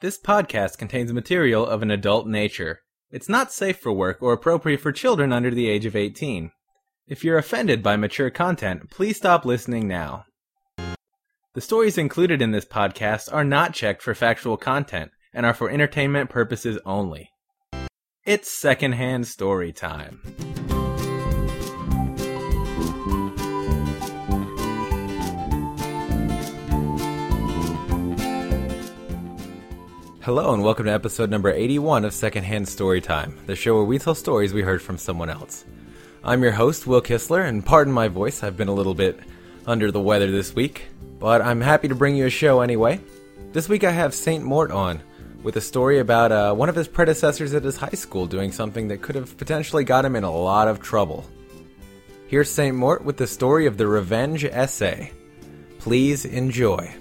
This podcast contains material of an adult nature. It's not safe for work or appropriate for children under the age of 18. If you're offended by mature content, please stop listening now. The stories included in this podcast are not checked for factual content and are for entertainment purposes only. It's secondhand story time. Hello and welcome to episode number 81 of Secondhand Storytime, the show where we tell stories we heard from someone else. I'm your host, Will Kistler, and pardon my voice, I've been a little bit under the weather this week, but I'm happy to bring you a show anyway. This week I have St. Mort on, with a story about uh, one of his predecessors at his high school doing something that could have potentially got him in a lot of trouble. Here's St. Mort with the story of the Revenge Essay. Please enjoy.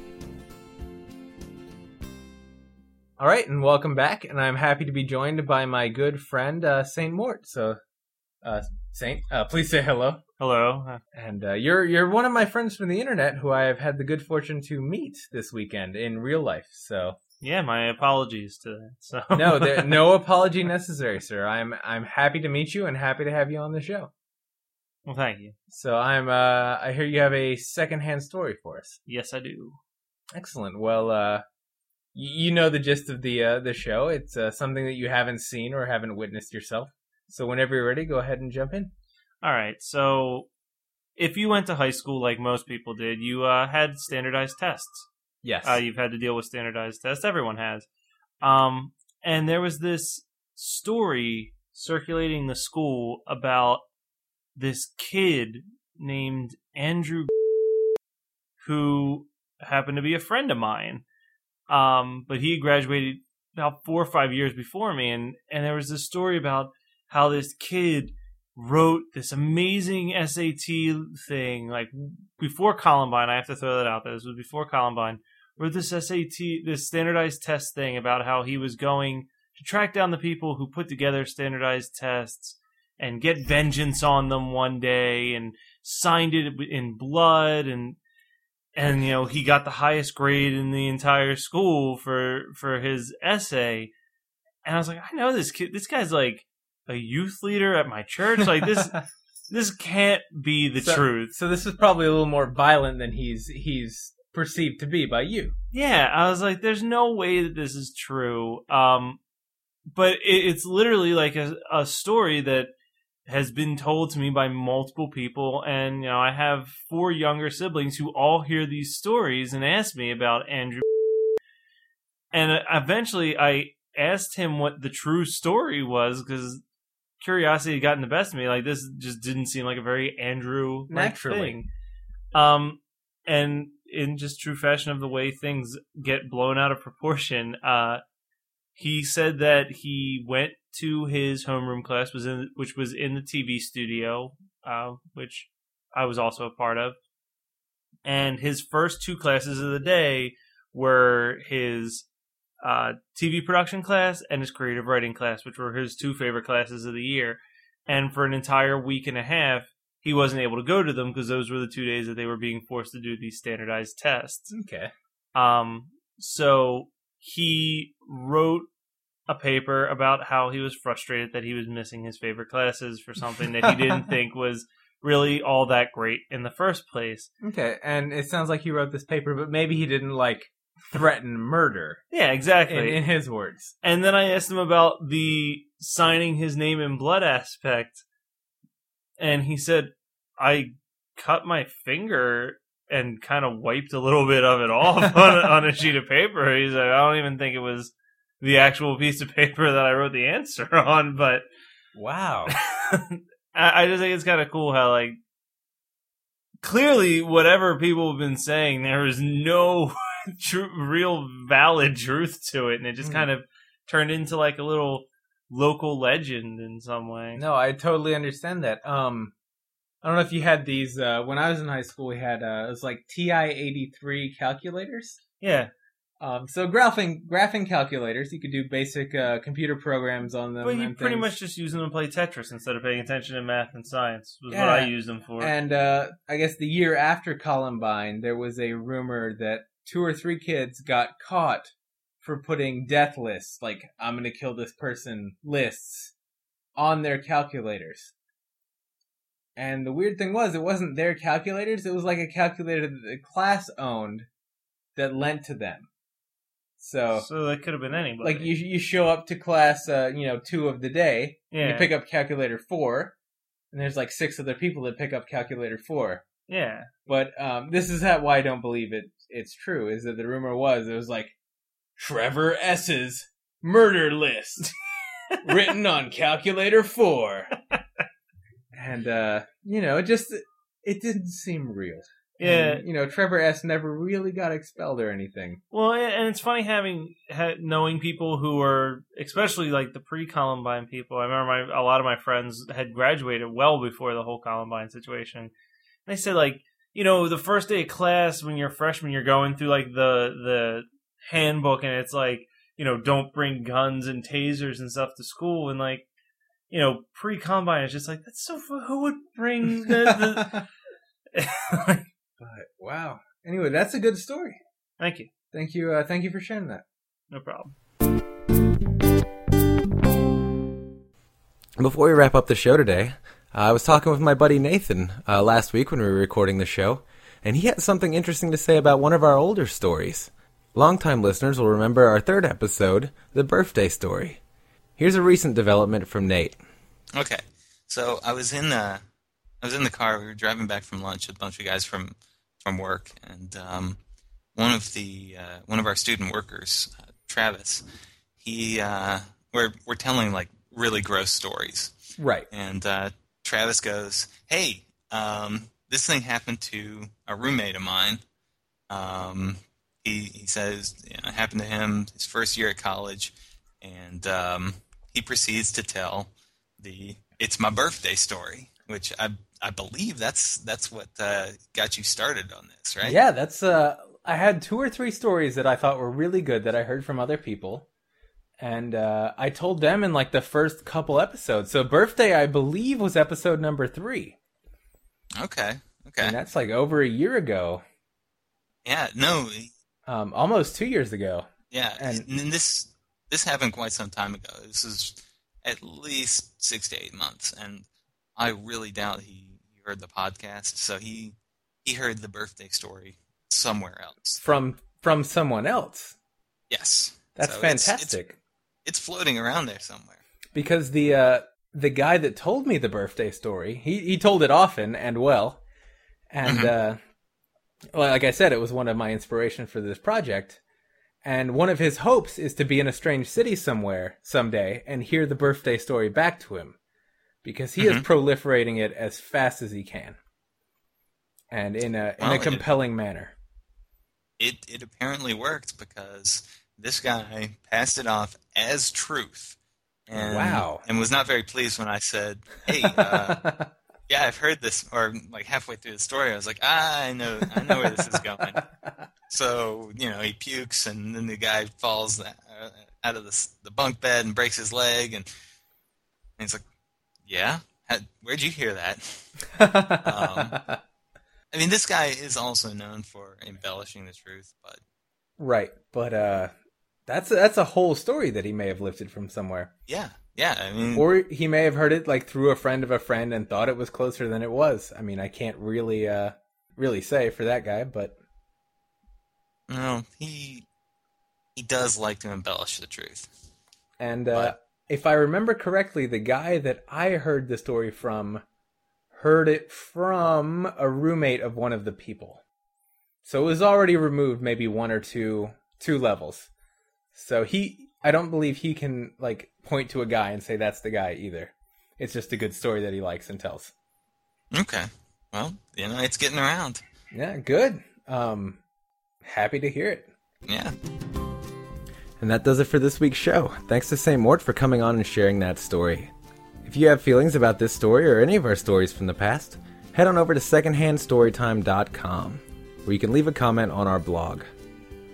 All right, and welcome back. And I'm happy to be joined by my good friend uh, Saint Mort. So, uh, Saint, uh, please say hello. Hello. And uh, you're you're one of my friends from the internet who I have had the good fortune to meet this weekend in real life. So, Yeah, my apologies to that. So no, there, no apology necessary, sir. I'm I'm happy to meet you and happy to have you on the show. Well, thank you. So I'm uh I hear you have a secondhand story for us. Yes, I do. Excellent. Well, uh, you know the gist of the uh, the show. It's uh, something that you haven't seen or haven't witnessed yourself. So whenever you're ready, go ahead and jump in. All right. So, if you went to high school like most people did, you uh, had standardized tests. Yes. Uh, you've had to deal with standardized tests. Everyone has. Um, and there was this story circulating the school about this kid named Andrew, who happened to be a friend of mine. Um, but he graduated about four or five years before me, and and there was this story about how this kid wrote this amazing SAT thing, like before Columbine. I have to throw that out there. This was before Columbine. Wrote this SAT, this standardized test thing about how he was going to track down the people who put together standardized tests and get vengeance on them one day, and signed it in blood, and and you know he got the highest grade in the entire school for for his essay. And I was like, I know this kid. This guy's like a youth leader at my church. Like this, this can't be the So- truth. So this is probably a little more violent than he's he's perceived to be by you. Yeah, I was like, there's no way that this is true. Um, but it, it's literally like a, a story that has been told to me by multiple people, and you know, I have four younger siblings who all hear these stories and ask me about Andrew. And uh, eventually, I asked him what the true story was because curiosity had gotten the best of me. Like this just didn't seem like a very Andrew Naturally. thing. Um, and in just true fashion of the way things get blown out of proportion, uh, he said that he went to his homeroom class, was in which was in the TV studio, uh, which I was also a part of. And his first two classes of the day were his uh, TV production class and his creative writing class, which were his two favorite classes of the year. And for an entire week and a half, he wasn't able to go to them because those were the two days that they were being forced to do these standardized tests. Okay. Um, so he wrote a paper about how he was frustrated that he was missing his favorite classes for something that he didn't think was really all that great in the first place. Okay. And it sounds like he wrote this paper, but maybe he didn't like threaten murder Yeah, exactly. in, in his words. And then I asked him about the signing his name in blood aspect. And he said, I cut my finger and kind of wiped a little bit of it off on, a, on a sheet of paper. He's like, I don't even think it was the actual piece of paper that I wrote the answer on, but Wow. I, I just think it's kind of cool how, like, clearly, whatever people have been saying, there is no true, real valid truth to it, and it just Hmm. kind of turned into like a little local legend in some way. No, I totally understand that. Um, I don't know if you had these uh, when I was in high school. We had uh, it was like TI eighty three calculators. Yeah, Um, so graphing graphing calculators, you could do basic uh, computer programs on them. but you pretty things. much just use them to play Tetris instead of paying attention to math and science. Was what I used them for. And uh, I guess the year after Columbine, there was a rumor that two or three kids got caught for putting death lists, like I'm gonna kill this person lists, on their calculators. And the weird thing was, it wasn't their calculators. It was like a calculator that the class owned that lent to them. So, So that could have been anybody. like you you show up to class, uh, you know, two of the day. yeah, You pick up calculator four, and there's like six other people that pick up calculator four. yeah. But um, this is how, why I don't believe it. It's true. Is that the rumor was it was like Trevor S's murder list written on calculator four, and uh, you know, it just it didn't seem real. Yeah. And, you know, Trevor S never really got expelled or anything. Well, and it's funny having ha, knowing people who are, especially like the pre-Columbine people. I remember my a lot of my friends had graduated well before the whole Columbine situation. They said like, you know, the first day of class when you're a freshman, you're going through like the the handbook, and it's like, you know, don't bring guns and tasers and stuff to school, and like, you know, pre Columbine is just like that's so. Who would bring the? the but wow. Anyway, that's a good story. thank you, Thank you. Uh, thank you for sharing that. no problem. Before we wrap up the show today, uh, I was talking with my buddy Nathan uh, last week when we were recording the show, and he had something interesting to say about one of our older stories. Longtime listeners will remember our third episode, The Birthday Story. Here's a recent development from Nate. Okay, so I was in uh, I was in the car. We were driving back from lunch with a bunch of guys from from work, and um, one of the uh, one of our student workers, uh, Travis, he uh, we're we're telling like really gross stories, Right. and uh, Travis goes, "Hey, um, this thing happened to a roommate of mine. Um, he he says you know, it happened to him his first year at college, and um, he proceeds to tell the "It's my birthday" story, which I I believe that's that's what uh, got you started on this, right? Yeah, that's. Uh, I had two or three stories that I thought were really good that I heard from other people, and uh, I told them in like the first couple episodes. So birthday, I believe, was episode number three, Okay. Okay. and that's like over a year ago, yeah. No. um, almost two years ago. Yeah. And- And, this this happened quite some time ago. This is at least six to eight months, and I really doubt he, he heard the podcast. So he he heard the birthday story somewhere else. from from someone else. Yes. That's So fantastic. It's, it's floating around there somewhere. because the uh, the guy that told me the birthday story, he he told it often and well, and uh, well, like I said, it was one of my inspiration for this project. And one of his hopes is to be in a strange city somewhere someday and hear the birthday story back to him, because he is Mhm. proliferating it as fast as he can, and in a in Well, a it- compelling manner. It it apparently worked because this guy passed it off as truth. And, Wow. And was not very pleased when I said, "Hey, uh, yeah, I've heard this," or like halfway through the story, I was like, "Ah, I know, I know where this is going." So you know, he pukes, and then the guy falls uh, out of the the bunk bed and breaks his leg, and, and he's like, "Yeah, How, where'd you hear that?" Um, I mean, this guy is also known for embellishing the truth, but right, but uh, that's that's a whole story that he may have lifted from somewhere. yeah, yeah. I mean, or he may have heard it like through a friend of a friend and thought it was closer than it was. I mean, I can't really uh really say for that guy, but no, he he does like to embellish the truth. and uh if I remember correctly, the guy that I heard the story from heard it from a roommate of one of the people. So it was already removed maybe one or two two levels. So he I don't believe he can like point to a guy and say that's the guy either. It's just a good story that he likes and tells. Okay, well, you know, it's getting around. Yeah, good. Um, happy to hear it. Yeah, And that does it for this week's show. Thanks to St. Mort for coming on and sharing that story. If you have feelings about this story or any of our stories from the past, head on over to secondhandstorytime.com, where you can leave a comment on our blog.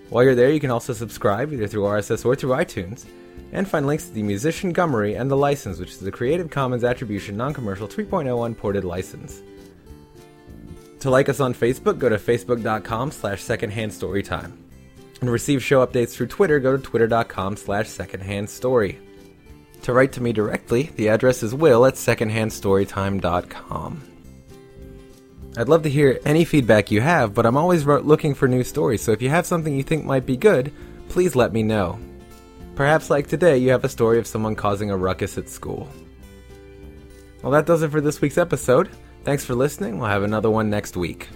While you're there, you can also subscribe either through RSS or through iTunes, and find links to the Musician Gummery and the license, which is a Creative Commons Attribution Non-Commercial 3.0 unported license. To like us on Facebook, go to facebook.com slash secondhandstorytime. And receive show updates through Twitter, go to twitter.com slash secondhandstory. To write to me directly, the address is will at secondhandstorytime.com. I'd love to hear any feedback you have, but I'm always looking for new stories, so if you have something you think might be good, please let me know. Perhaps, like today, you have a story of someone causing a ruckus at school. Well, that does it for this week's episode. Thanks for listening. We'll have another one next week.